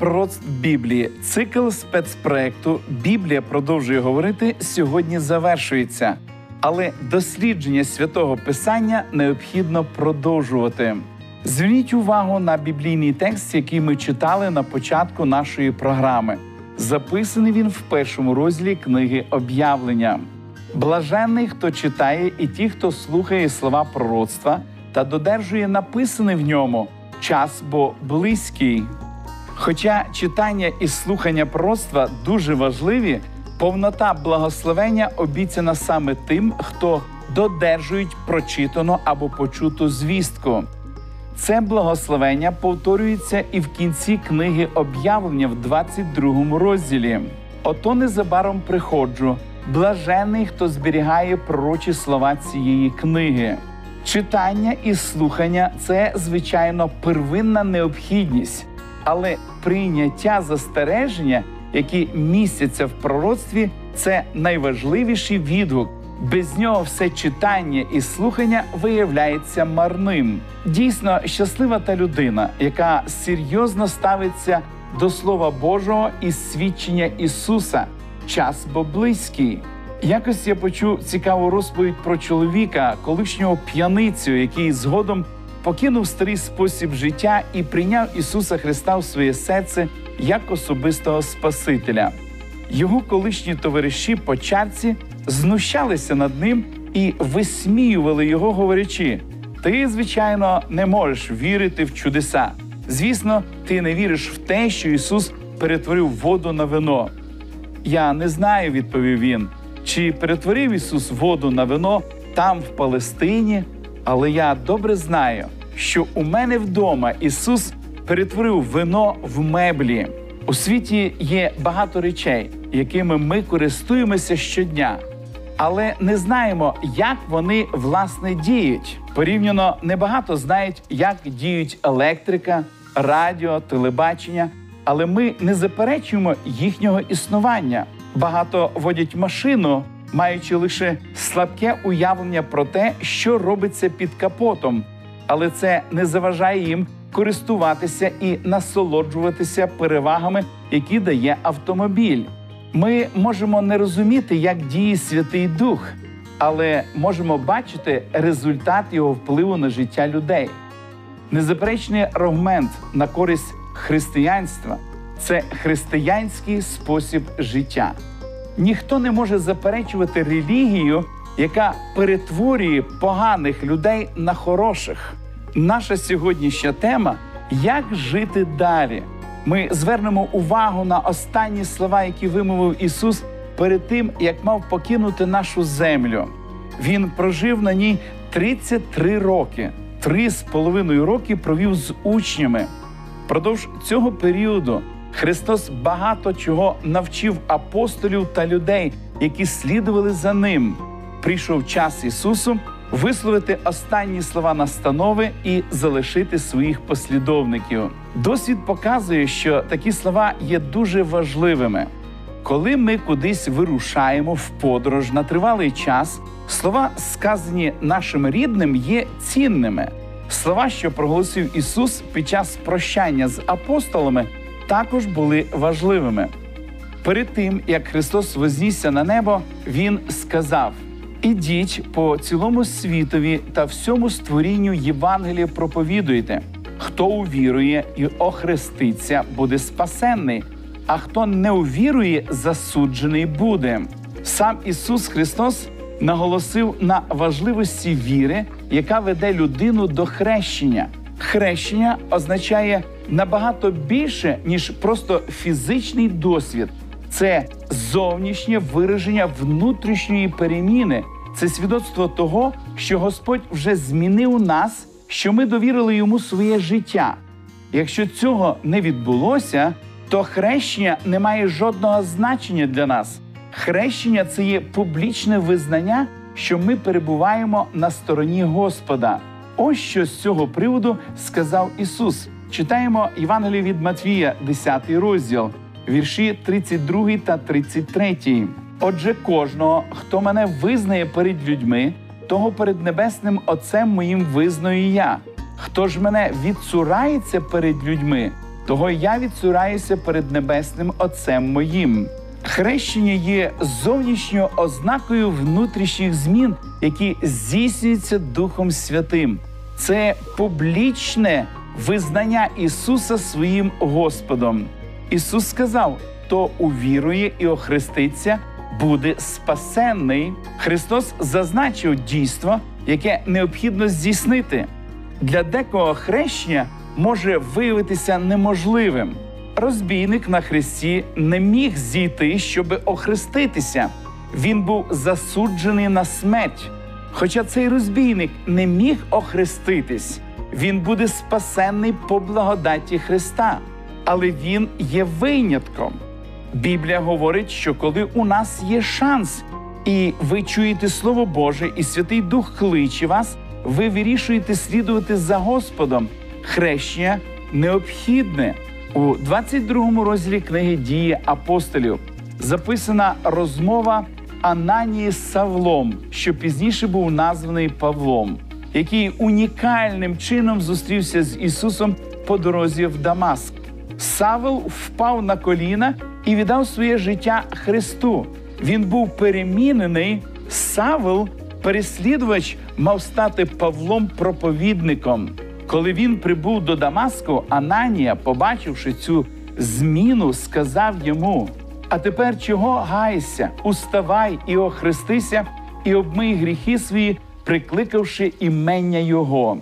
Сім Біблії. Цикл спецпроекту Біблія продовжує говорити сьогодні завершується, але дослідження святого Писання необхідно продовжувати. Зверніть увагу на біблійний текст, який ми читали на початку нашої програми. Записаний він в першому розділі книги об'явлення. Блаженний, хто читає, і ті, хто слухає слова пророцтва та додержує написане в ньому час, бо близький. Хоча читання і слухання пророцтва дуже важливі, повнота благословення обіцяна саме тим, хто додержують прочитану або почуту звістку. Це благословення повторюється і в кінці книги об'явлення в 22 розділі. Ото незабаром приходжу, блажений, хто зберігає пророчі слова цієї книги. Читання і слухання це, звичайно, первинна необхідність, але прийняття застереження, які містяться в пророцтві, це найважливіший відгук. Без нього все читання і слухання виявляється марним. Дійсно, щаслива та людина, яка серйозно ставиться до Слова Божого і свідчення Ісуса, час бо близький. Якось я почув цікаву розповідь про чоловіка, колишнього п'яницю, який згодом покинув старий спосіб життя і прийняв Ісуса Христа в своє серце як особистого Спасителя. Його колишні товариші по чарці знущалися над ним і висміювали його, говорячи: Ти, звичайно, не можеш вірити в чудеса. Звісно, ти не віриш в те, що Ісус перетворив воду на вино. Я не знаю, відповів він, чи перетворив Ісус воду на вино там, в Палестині, але я добре знаю, що у мене вдома Ісус перетворив вино в меблі. У світі є багато речей, якими ми користуємося щодня, але не знаємо, як вони власне діють. Порівняно небагато знають, як діють електрика, радіо, телебачення, але ми не заперечуємо їхнього існування. Багато водять машину, маючи лише слабке уявлення про те, що робиться під капотом, але це не заважає їм користуватися і насолоджуватися перевагами, які дає автомобіль. Ми можемо не розуміти, як діє Святий Дух, але можемо бачити результат його впливу на життя людей. Незаперечний аргумент на користь християнства це християнський спосіб життя. Ніхто не може заперечувати релігію, яка перетворює поганих людей на хороших. Наша сьогоднішня тема як жити далі. Ми звернемо увагу на останні слова, які вимовив Ісус перед тим, як мав покинути нашу землю. Він прожив на ній 33 роки, три з половиною роки провів з учнями. Продовж цього періоду Христос багато чого навчив апостолів та людей, які слідували за ним. Прийшов час Ісусу висловити останні слова настанови і залишити своїх послідовників. Досвід показує, що такі слова є дуже важливими. Коли ми кудись вирушаємо в подорож на тривалий час, слова, сказані нашим рідним, є цінними. Слова, що проголосив Ісус під час прощання з апостолами, також були важливими. Перед тим як Христос вознісся на небо, Він сказав. Ідіть по цілому світові та всьому створінню Євангелія проповідуйте. Хто увірує і охреститься, буде спасенний, а хто не увірує, засуджений буде. Сам Ісус Христос наголосив на важливості віри, яка веде людину до хрещення. Хрещення означає набагато більше, ніж просто фізичний досвід. Це зовнішнє вираження внутрішньої переміни. Це свідоцтво того, що Господь вже змінив нас, що ми довірили йому своє життя. Якщо цього не відбулося, то хрещення не має жодного значення для нас. Хрещення це є публічне визнання, що ми перебуваємо на стороні Господа. Ось що з цього приводу сказав Ісус. Читаємо Євангеліє від Матвія, 10 розділ, вірші 32 та 33. Отже, кожного, хто мене визнає перед людьми, того перед небесним Отцем моїм визнаю я. Хто ж мене відсурається перед людьми, того я відсураюся перед небесним Отцем моїм. Хрещення є зовнішньою ознакою внутрішніх змін, які здійснюються Духом Святим. Це публічне визнання Ісуса своїм Господом. Ісус сказав: хто увірує і охреститься, буде спасенний. Христос зазначив дійство, яке необхідно здійснити. Для декого хрещення може виявитися неможливим. Розбійник на хресті не міг зійти, щоби охреститися. Він був засуджений на смерть. Хоча цей розбійник не міг охреститись, він буде спасенний по благодаті Христа, але він є винятком. Біблія говорить, що коли у нас є шанс, і ви чуєте Слово Боже, і Святий Дух кличе вас, ви вирішуєте слідувати за Господом. Хрещення необхідне. У 22 розділі книги дії апостолів записана розмова Ананії з Савлом, що пізніше був названий Павлом, який унікальним чином зустрівся з Ісусом по дорозі в Дамаск. Савел впав на коліна і віддав своє життя Христу. Він був перемінений. Савел, переслідувач, мав стати Павлом проповідником. Коли він прибув до Дамаску, Ананія, побачивши цю зміну, сказав йому: А тепер чого гайся? Уставай і охрестися, і обмий гріхи свої, прикликавши імення Його.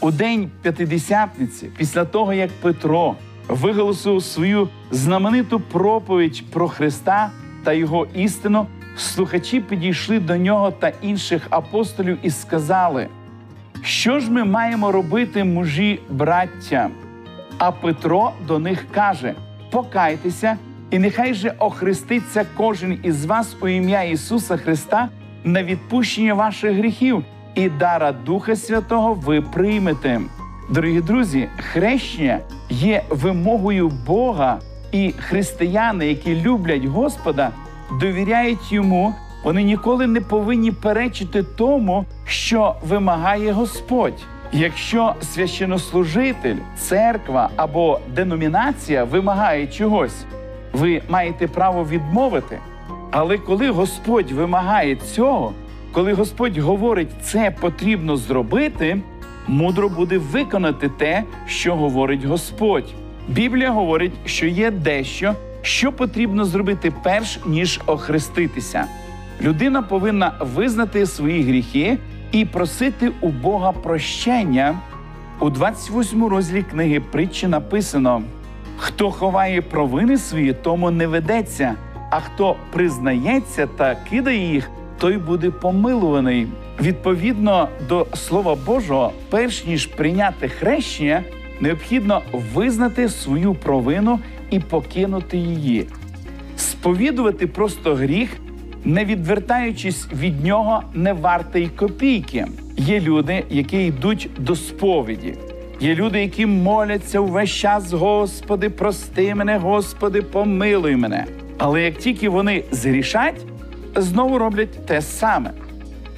У день п'ятидесятниці, після того як Петро виголосив свою знамениту проповідь про Христа та Його істину, слухачі підійшли до нього та інших апостолів і сказали. Що ж ми маємо робити, мужі, браття? А Петро до них каже: Покайтеся, і нехай же охреститься кожен із вас у ім'я Ісуса Христа на відпущення ваших гріхів, і дара Духа Святого ви приймете. Дорогі друзі, хрещення є вимогою Бога, і християни, які люблять Господа, довіряють йому. Вони ніколи не повинні перечити тому, що вимагає Господь. Якщо священнослужитель, церква або деномінація вимагає чогось, ви маєте право відмовити. Але коли Господь вимагає цього, коли Господь говорить, це потрібно зробити, мудро буде виконати те, що говорить Господь. Біблія говорить, що є дещо, що потрібно зробити перш ніж охреститися. Людина повинна визнати свої гріхи і просити у Бога прощення. У 28 розділі книги притчі написано: хто ховає провини свої, тому не ведеться, а хто признається та кидає їх, той буде помилуваний. Відповідно до Слова Божого, перш ніж прийняти хрещення, необхідно визнати свою провину і покинути її. Сповідувати просто гріх не відвертаючись від нього, не варте й копійки. Є люди, які йдуть до сповіді. Є люди, які моляться увесь час, Господи, прости мене, Господи, помилуй мене. Але як тільки вони зрішать, знову роблять те саме.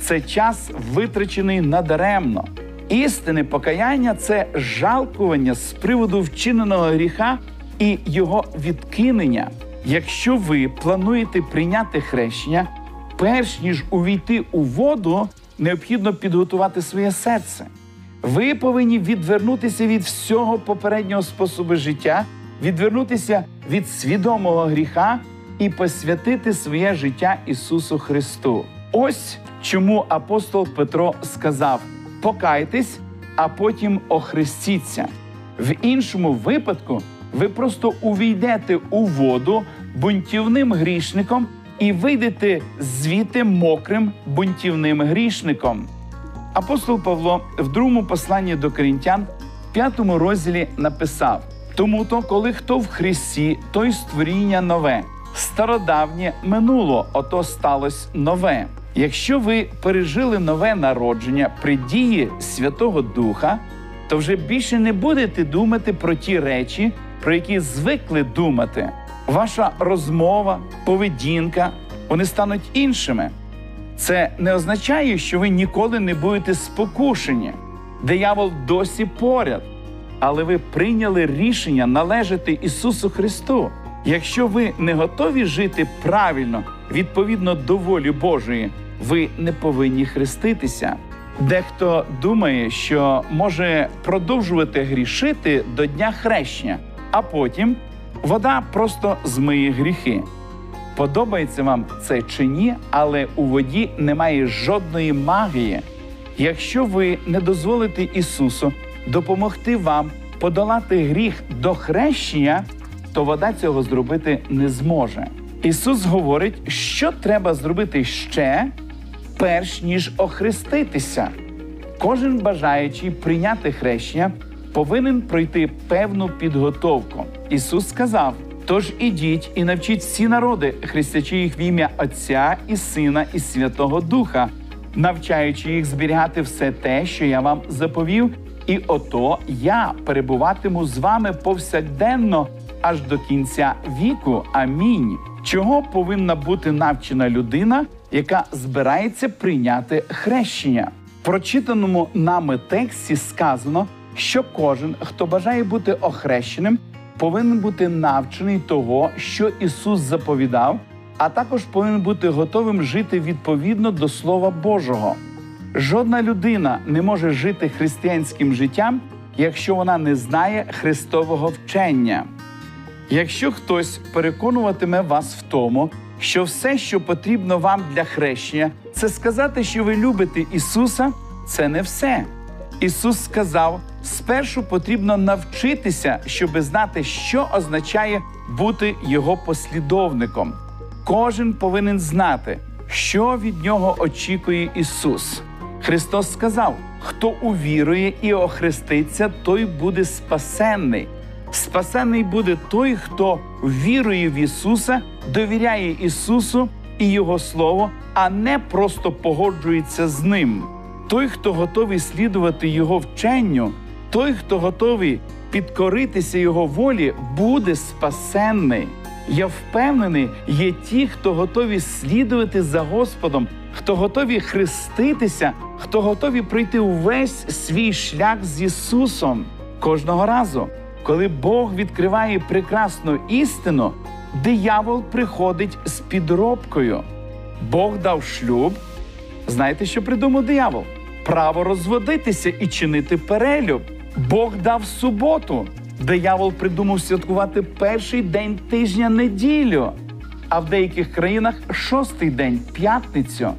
Це час витрачений надаремно. Істинне покаяння це жалкування з приводу вчиненого гріха і його відкинення. Якщо ви плануєте прийняти хрещення, перш ніж увійти у воду, необхідно підготувати своє серце. Ви повинні відвернутися від всього попереднього способу життя, відвернутися від свідомого гріха і посвятити своє життя Ісусу Христу. Ось чому апостол Петро сказав: покайтесь, а потім охрестіться. В іншому випадку ви просто увійдете у воду бунтівним грішником і вийдете звідти мокрим бунтівним грішником. Апостол Павло в другому посланні до корінтян, в п'ятому розділі написав: тому то, коли хто в Христі, той створіння нове, стародавнє минуло, ото сталося нове. Якщо ви пережили нове народження при дії Святого Духа, то вже більше не будете думати про ті речі, про які звикли думати. Ваша розмова, поведінка вони стануть іншими. Це не означає, що ви ніколи не будете спокушені. Диявол досі поряд. Але ви прийняли рішення належати Ісусу Христу. Якщо ви не готові жити правильно відповідно до волі Божої, ви не повинні хреститися. Дехто думає, що може продовжувати грішити до дня хрещення, а потім вода просто змиє гріхи. Подобається вам це чи ні, але у воді немає жодної магії. Якщо ви не дозволите Ісусу допомогти вам подолати гріх до хрещення, то вода цього зробити не зможе. Ісус говорить, що треба зробити ще, перш ніж охреститися. Кожен бажаючий прийняти хрещення повинен пройти певну підготовку. Ісус сказав: Тож ідіть і навчіть всі народи, хрестячи їх в ім'я Отця і Сина, і Святого Духа, навчаючи їх зберігати все те, що я вам заповів, і ото я перебуватиму з вами повсякденно аж до кінця віку. Амінь. Чого повинна бути навчена людина, яка збирається прийняти хрещення? В прочитаному нами тексті сказано, що кожен, хто бажає бути охрещеним, повинен бути навчений того, що Ісус заповідав, а також повинен бути готовим жити відповідно до Слова Божого. Жодна людина не може жити християнським життям, якщо вона не знає Христового вчення. Якщо хтось переконуватиме вас в тому, що все, що потрібно вам для хрещення, це сказати, що ви любите Ісуса, це не все. Ісус сказав: спершу потрібно навчитися, щоби знати, що означає бути Його послідовником. Кожен повинен знати, що від нього очікує Ісус. Христос сказав: хто увірує і охреститься, той буде спасенний. Спасенний буде той, хто вірує в Ісуса, довіряє Ісусу і Його Слово, а не просто погоджується з Ним. Той, хто готовий слідувати Його вченню, той, хто готовий підкоритися Його волі, буде спасенний. Я впевнений, є ті, хто готові слідувати за Господом, хто готові хреститися, хто готові пройти увесь свій шлях з Ісусом кожного разу. Коли Бог відкриває прекрасну істину, диявол приходить з підробкою. Бог дав шлюб. Знаєте, що придумав диявол? Право розводитися і чинити перелюб. Бог дав суботу. Диявол придумав святкувати перший день тижня неділю, а в деяких країнах шостий день п'ятницю.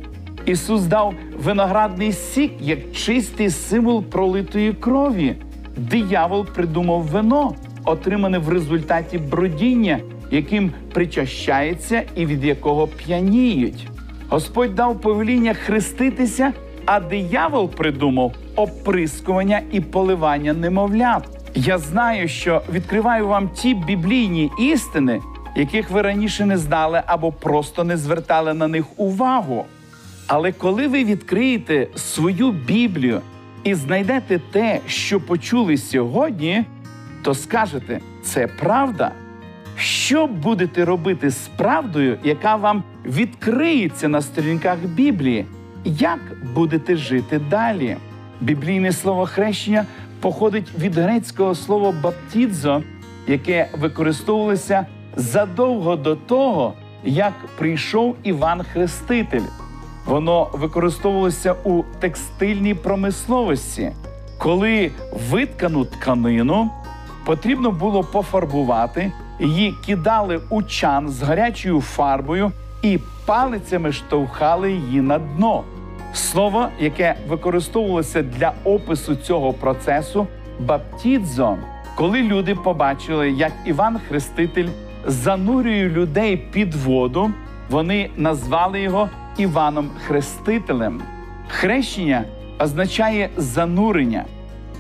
Ісус дав виноградний сік як чистий символ пролитої крові. Диявол придумав вино, отримане в результаті бродіння, яким причащається і від якого п'яніють. Господь дав повеління хреститися, а диявол придумав оприскування і поливання немовлят. Я знаю, що відкриваю вам ті біблійні істини, яких ви раніше не знали або просто не звертали на них увагу. Але коли ви відкриєте свою Біблію і знайдете те, що почули сьогодні, то скажете, це правда. Що будете робити з правдою, яка вам відкриється на сторінках Біблії? Як будете жити далі? Біблійне слово хрещення походить від грецького слова баптідзо, яке використовувалося задовго до того, як прийшов Іван Хреститель. Воно використовувалося у текстильній промисловості, коли виткану тканину потрібно було пофарбувати, її кидали у чан з гарячою фарбою і палицями штовхали її на дно. Слово, яке використовувалося для опису цього процесу, баптідзо, коли люди побачили, як Іван Хреститель занурює людей під воду, вони назвали його Іваном Хрестителем. Хрещення означає занурення.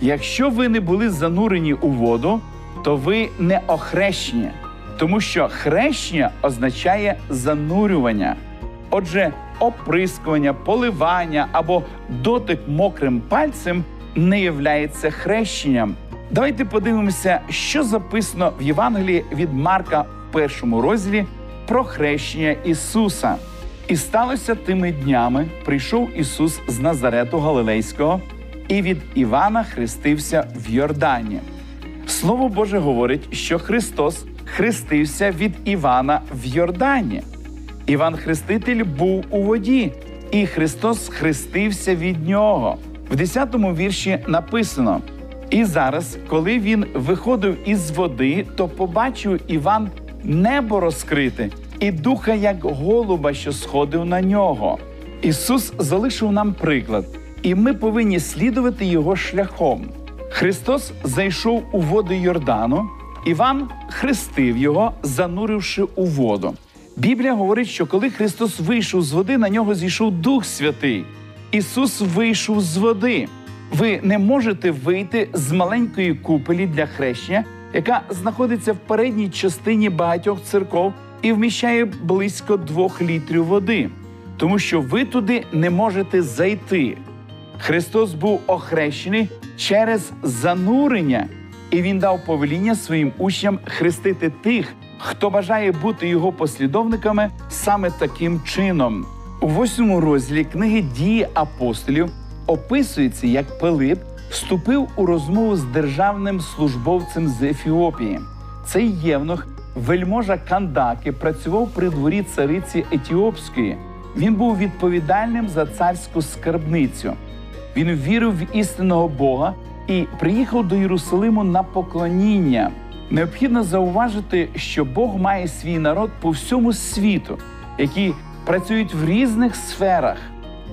Якщо ви не були занурені у воду, то ви не охрещені, тому що хрещення означає занурювання. Отже, оприскування, поливання або дотик мокрим пальцем не являється хрещенням. Давайте подивимося, що записано в Євангелії від Марка в першому розділі про хрещення Ісуса. І сталося тими днями: прийшов Ісус з Назарету Галилейського і від Івана хрестився в Йордані. Слово Боже говорить, що Христос хрестився від Івана в Йордані. Іван Хреститель був у воді, і Христос хрестився від нього. В 10-му вірші написано: І зараз, коли він виходив із води, то побачив Іван небо розкрите і духа, як голуба, що сходив на нього. Ісус залишив нам приклад, і ми повинні слідувати Його шляхом. Христос зайшов у воду Йордану, Іван хрестив його, зануривши у воду. Біблія говорить, що коли Христос вийшов з води, на нього зійшов Дух Святий. Ісус вийшов з води. Ви не можете вийти з маленької купелі для хрещення, яка знаходиться в передній частині багатьох церков і вміщає близько двох літрів води, тому що ви туди не можете зайти. Христос був охрещений через занурення, і Він дав повеління своїм учням хрестити тих, хто бажає бути його послідовниками саме таким чином. У восьмому розділі книги дії апостолів описується, як Пилип вступив у розмову з державним службовцем з Ефіопії. Цей євнух, вельможа Кандаки, працював при дворі цариці Етіопської. Він був відповідальним за царську скарбницю. Він вірив в істинного Бога і приїхав до Єрусалиму на поклоніння. Необхідно зауважити, що Бог має свій народ по всьому світу, які працюють в різних сферах,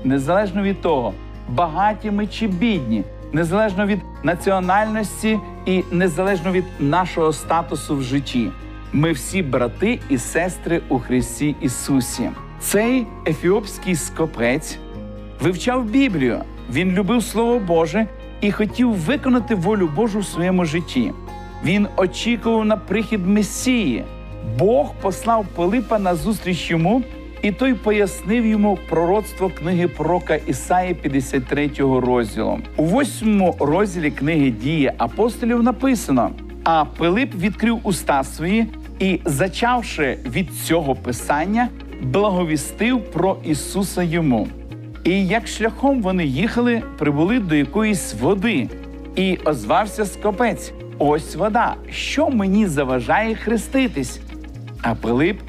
незалежно від того, багаті ми чи бідні, незалежно від національності і незалежно від нашого статусу в житті. Ми всі брати і сестри у Христі Ісусі. Цей ефіопський скопець вивчав Біблію. Він любив Слово Боже і хотів виконати волю Божу в своєму житті. Він очікував на прихід Месії. Бог послав Пилипа на зустріч йому, і той пояснив йому пророцтво книги пророка Ісаї 53 розділу. У восьмому розділі книги дії апостолів написано: а Пилип відкрив уста свої і, зачавши від цього писання, благовістив про Ісуса йому. І як шляхом вони їхали, прибули до якоїсь води, і озвався скопець: Ось вода, що мені заважає хреститись? А Пилип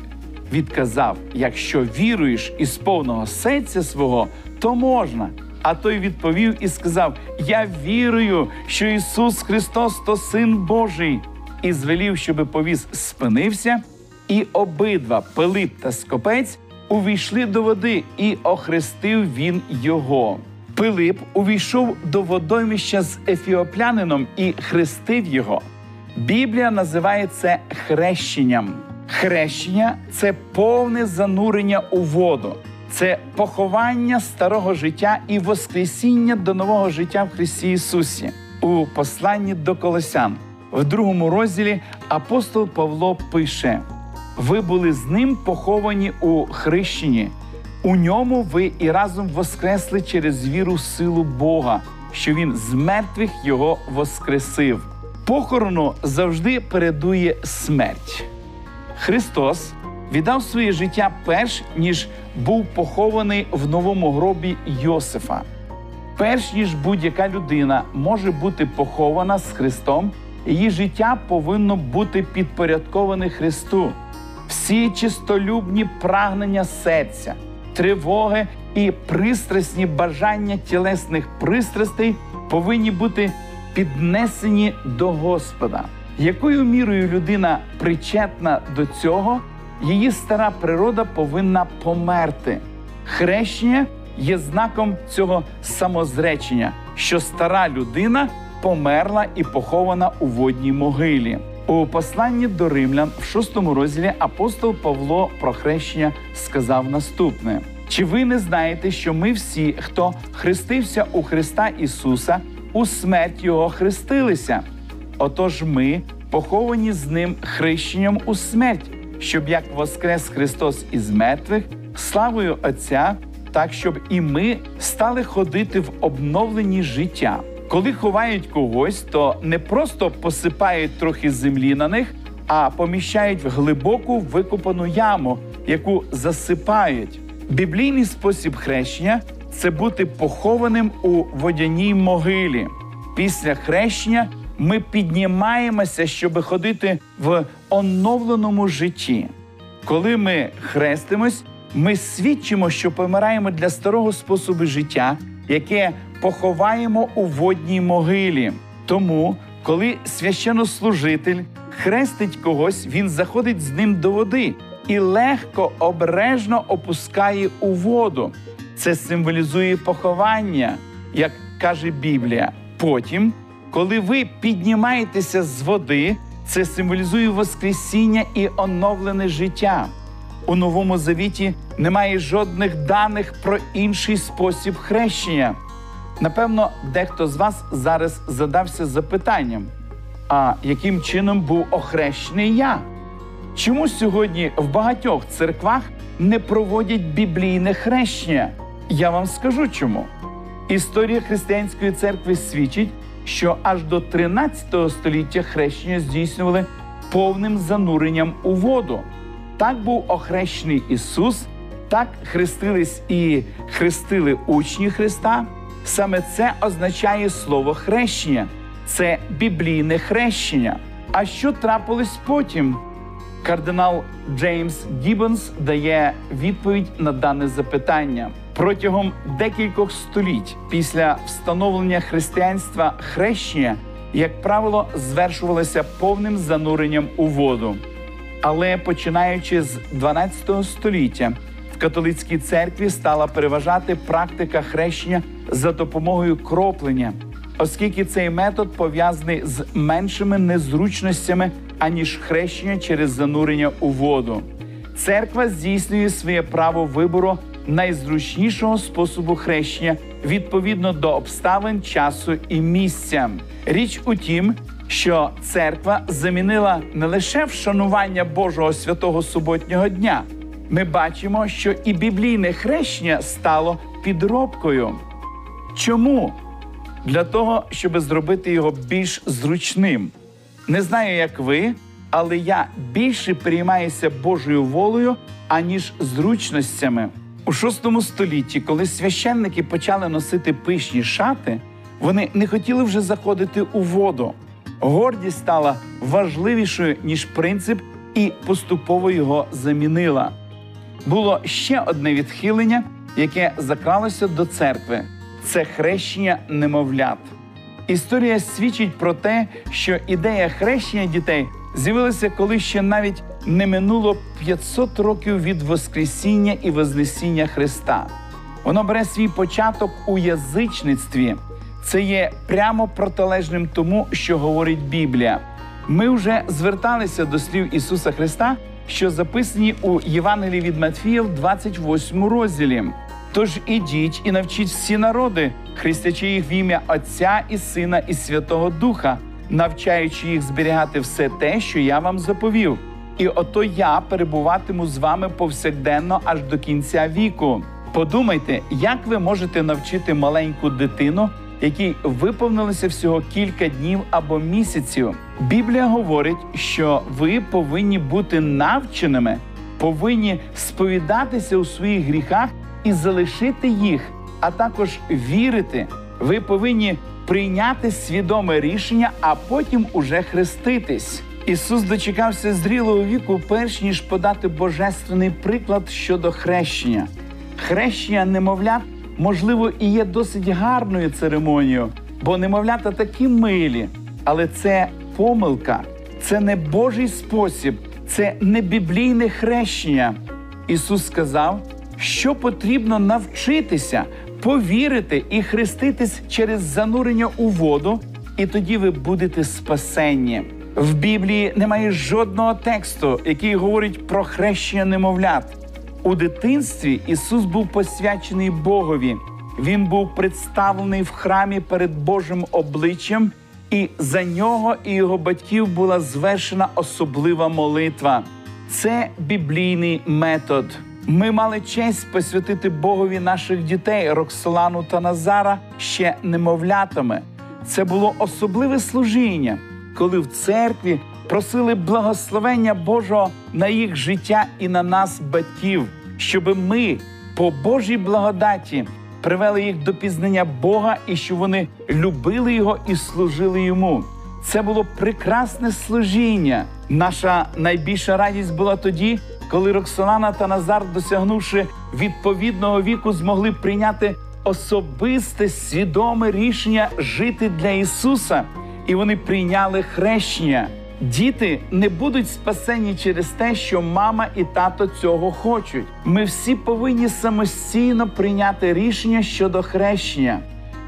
відказав: якщо віруєш із повного серця свого, то можна. А той відповів і сказав: Я вірую, що Ісус Христос то Син Божий, і звелів, щоби повіз спинився, і обидва Пилип та скопець увійшли до води, і охрестив він його. Пилип увійшов до водоймища з ефіоплянином і хрестив його. Біблія називає це хрещенням. Хрещення це повне занурення у воду, це поховання старого життя і воскресіння до нового життя в Христі Ісусі. У посланні до Колосян, в другому розділі апостол Павло пише: ви були з ним поховані у хрещенні. У ньому ви і разом воскресли через віру силу Бога, що Він з мертвих його воскресив. Похорону завжди передує смерть. Христос віддав своє життя перш ніж був похований в новому гробі Йосифа. Перш ніж будь-яка людина може бути похована з Христом, її життя повинно бути підпорядковане Христу. Всі чистолюбні прагнення серця, тривоги і пристрасні бажання тілесних пристрастей повинні бути піднесені до Господа. Якою мірою людина причетна до цього, її стара природа повинна померти. Хрещення є знаком цього самозречення, що стара людина померла і похована у водній могилі. У посланні до римлян в шостому розділі апостол Павло про хрещення сказав наступне: чи ви не знаєте, що ми всі, хто хрестився у Христа Ісуса, у смерть Його хрестилися? Отож, ми поховані з ним хрещенням у смерть, щоб як воскрес Христос із мертвих, славою Отця, так щоб і ми стали ходити в обновленні життя. Коли ховають когось, то не просто посипають трохи землі на них, а поміщають в глибоку викопану яму, яку засипають. Біблійний спосіб хрещення це бути похованим у водяній могилі. Після хрещення ми піднімаємося, щоб ходити в оновленому житті. Коли ми хрестимось, ми свідчимо, що помираємо для старого способу життя, яке поховаємо у водній могилі. Тому, коли священнослужитель хрестить когось, він заходить з ним до води і легко, обережно опускає у воду. Це символізує поховання, як каже Біблія. Потім, коли ви піднімаєтеся з води, це символізує Воскресіння і оновлене життя. У новому завіті немає жодних даних про інший спосіб хрещення. Напевно, дехто з вас зараз задався запитанням: а яким чином був охрещений я? Чому сьогодні в багатьох церквах не проводять біблійне хрещення? Я вам скажу чому. Історія християнської церкви свідчить, що аж до 13 століття хрещення здійснювали повним зануренням у воду. Так був охрещений Ісус, так хрестились і хрестили учні Христа. Саме це означає слово хрещення, це біблійне хрещення. А що трапилось потім? Кардинал Джеймс Гіббонс дає відповідь на дане запитання. Протягом декількох століть після встановлення християнства хрещення, як правило, звершувалося повним зануренням у воду. Але починаючи з 12 століття в католицькій церкві стала переважати практика хрещення за допомогою кроплення, оскільки цей метод пов'язаний з меншими незручностями аніж хрещення через занурення у воду. Церква здійснює своє право вибору найзручнішого способу хрещення відповідно до обставин часу і місця. Річ у тім, що церква замінила не лише вшанування Божого святого суботнього дня. Ми бачимо, що і біблійне хрещення стало підробкою. Чому? Для того, щоб зробити його більш зручним. Не знаю, як ви, але я більше переймаюся Божою волею, аніж зручностями. У VI столітті, коли священники почали носити пишні шати, вони не хотіли вже заходити у воду. Гордість стала важливішою, ніж принцип, і поступово його замінила. Було ще одне відхилення, яке закралося до церкви це хрещення немовлят. Історія свідчить про те, що ідея хрещення дітей з'явилася, коли ще навіть не минуло 500 років від Воскресіння і Вознесіння Христа. Воно бере свій початок у язичництві. Це є прямо протилежним тому, що говорить Біблія. Ми вже зверталися до слів Ісуса Христа, що записані у Євангелії від Матфія в 28 розділі. Тож ідіть і навчіть всі народи, хрестячи їх в ім'я Отця і Сина і Святого Духа, навчаючи їх зберігати все те, що я вам заповів. І ото я перебуватиму з вами повсякденно аж до кінця віку. Подумайте, як ви можете навчити маленьку дитину, якій виповнилося всього кілька днів або місяців. Біблія говорить, що ви повинні бути навченими, повинні сповідатися у своїх гріхах і залишити їх, а також вірити. Ви повинні прийняти свідоме рішення, а потім уже хреститись. Ісус дочекався зрілого віку, перш ніж подати божественний приклад щодо хрещення. Хрещення немовлят, можливо, і є досить гарною церемонією, бо немовлята такі милі, але це помилка, це не Божий спосіб, це не біблійне хрещення. Ісус сказав, що потрібно навчитися, повірити і хреститись через занурення у воду, і тоді ви будете спасенні. В Біблії немає жодного тексту, який говорить про хрещення немовлят. У дитинстві Ісус був посвячений Богові. Він був представлений в храмі перед Божим обличчям, і за нього і його батьків була звершена особлива молитва. Це біблійний метод. Ми мали честь посвятити Богові наших дітей Роксолану та Назара ще немовлятами. Це було особливе служіння, коли в церкві просили благословення Божого на їх життя і на нас, батьків, щоб ми по Божій благодаті привели їх до пізнання Бога і щоб вони любили його і служили йому. Це було прекрасне служіння. Наша найбільша радість була тоді, коли Роксолана та Назар, досягнувши відповідного віку, змогли прийняти особисте свідоме рішення жити для Ісуса, і вони прийняли хрещення. Діти не будуть спасені через те, що мама і тато цього хочуть. Ми всі повинні самостійно прийняти рішення щодо хрещення.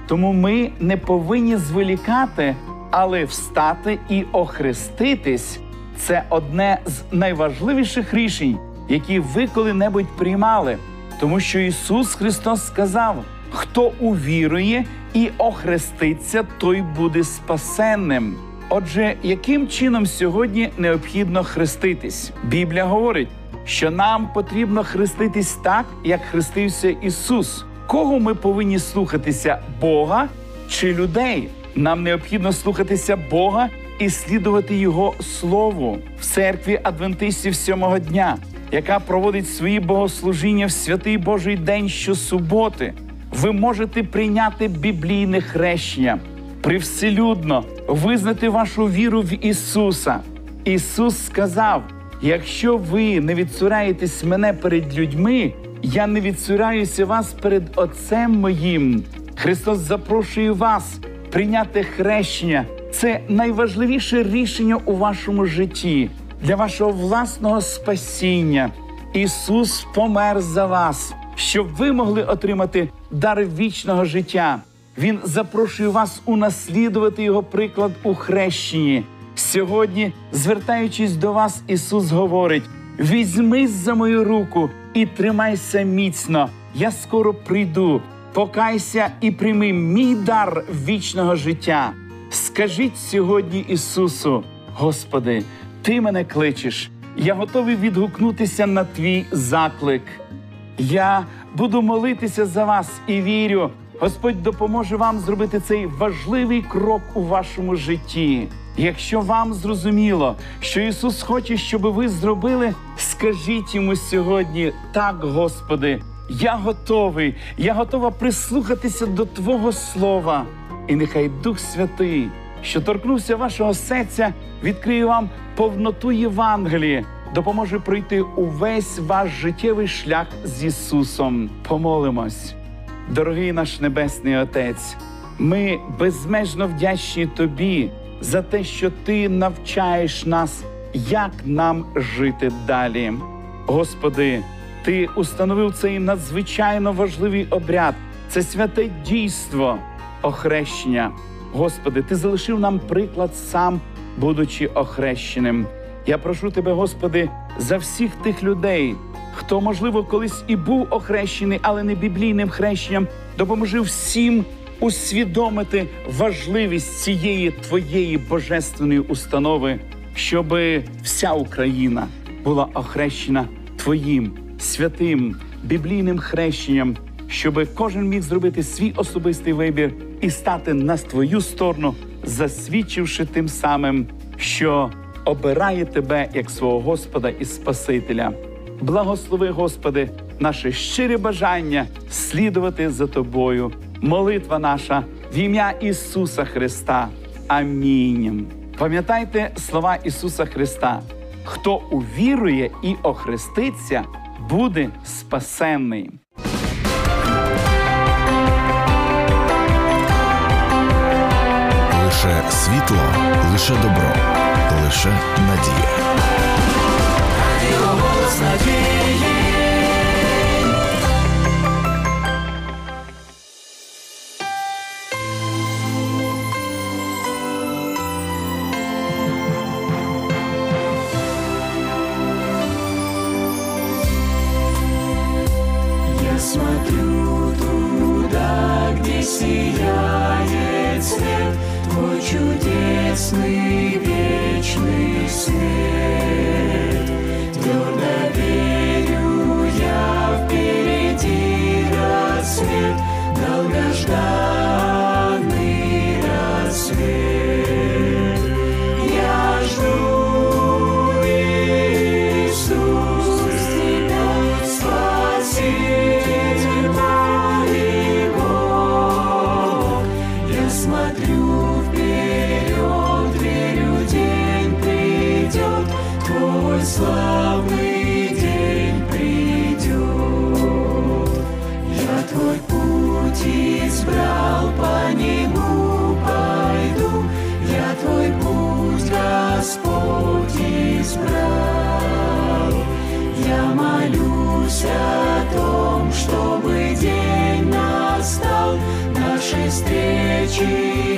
Тому ми не повинні зволікати, але встати і охреститись це одне з найважливіших рішень, які ви коли-небудь приймали. Тому що Ісус Христос сказав: хто увірує і охреститься, той буде спасенним. Отже, яким чином сьогодні необхідно хреститись? Біблія говорить, що нам потрібно хреститись так, як хрестився Ісус. Кого ми повинні слухатися Бога чи людей? Нам необхідно слухатися Бога і слідувати Його Слову в церкві Адвентистів сьомого дня, яка проводить свої богослужіння в святий Божий день щосуботи. Ви можете прийняти біблійне хрещення, привселюдно визнати вашу віру в Ісуса. Ісус сказав: якщо ви не відсураєтесь мене перед людьми, я не відсураюся вас перед Отцем моїм. Христос запрошує вас прийняти хрещення. Це найважливіше рішення у вашому житті для вашого власного спасіння. Ісус помер за вас, щоб ви могли отримати дар вічного життя. Він запрошує вас унаслідувати його приклад у хрещенні. Сьогодні, звертаючись до вас, Ісус говорить: візьмись за мою руку і тримайся міцно. Я скоро прийду. Покайся і прийми мій дар вічного життя. Скажіть сьогодні Ісусу, Господи, Ти мене кличеш. Я готовий відгукнутися на твій заклик. Я буду молитися за вас і вірю, Господь допоможе вам зробити цей важливий крок у вашому житті. Якщо вам зрозуміло, що Ісус хоче, щоб ви зробили, скажіть йому сьогодні так, Господи, я готовий, я готова прислухатися до Твого Слова. І нехай Дух Святий, що торкнувся вашого серця, відкриє вам повноту Євангелії, допоможе пройти увесь ваш життєвий шлях з Ісусом. Помолимось. Дорогий наш Небесний Отець, ми безмежно вдячні Тобі за те, що Ти навчаєш нас, як нам жити далі. Господи, Ти установив цей надзвичайно важливий обряд, це святе дійство охрещення. Господи, Ти залишив нам приклад сам, будучи охрещеним. Я прошу Тебе, Господи, за всіх тих людей, хто, можливо, колись і був охрещений, але не біблійним хрещенням, допоможи всім усвідомити важливість цієї твоєї божественної установи, щоб вся Україна була охрещена Твоїм святим біблійним хрещенням, щоб кожен міг зробити свій особистий вибір і стати на твою сторону, засвідчивши тим самим, що обирає тебе як свого Господа і Спасителя. Благослови, Господи, наше щире бажання слідувати за Тобою. Молитва наша в ім'я Ісуса Христа. Амінь. Пам'ятайте слова Ісуса Христа: хто увірує і охреститься, буде спасенний. Лише світло, лише добро, лише надія. passageiro. Jesus.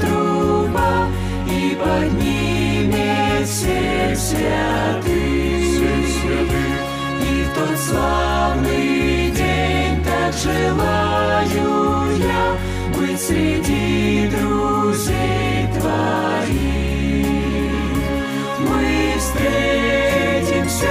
Труба и поднимет всех святых. И тот славный день так желаю я быть среди друзей твоих. Мы встретимся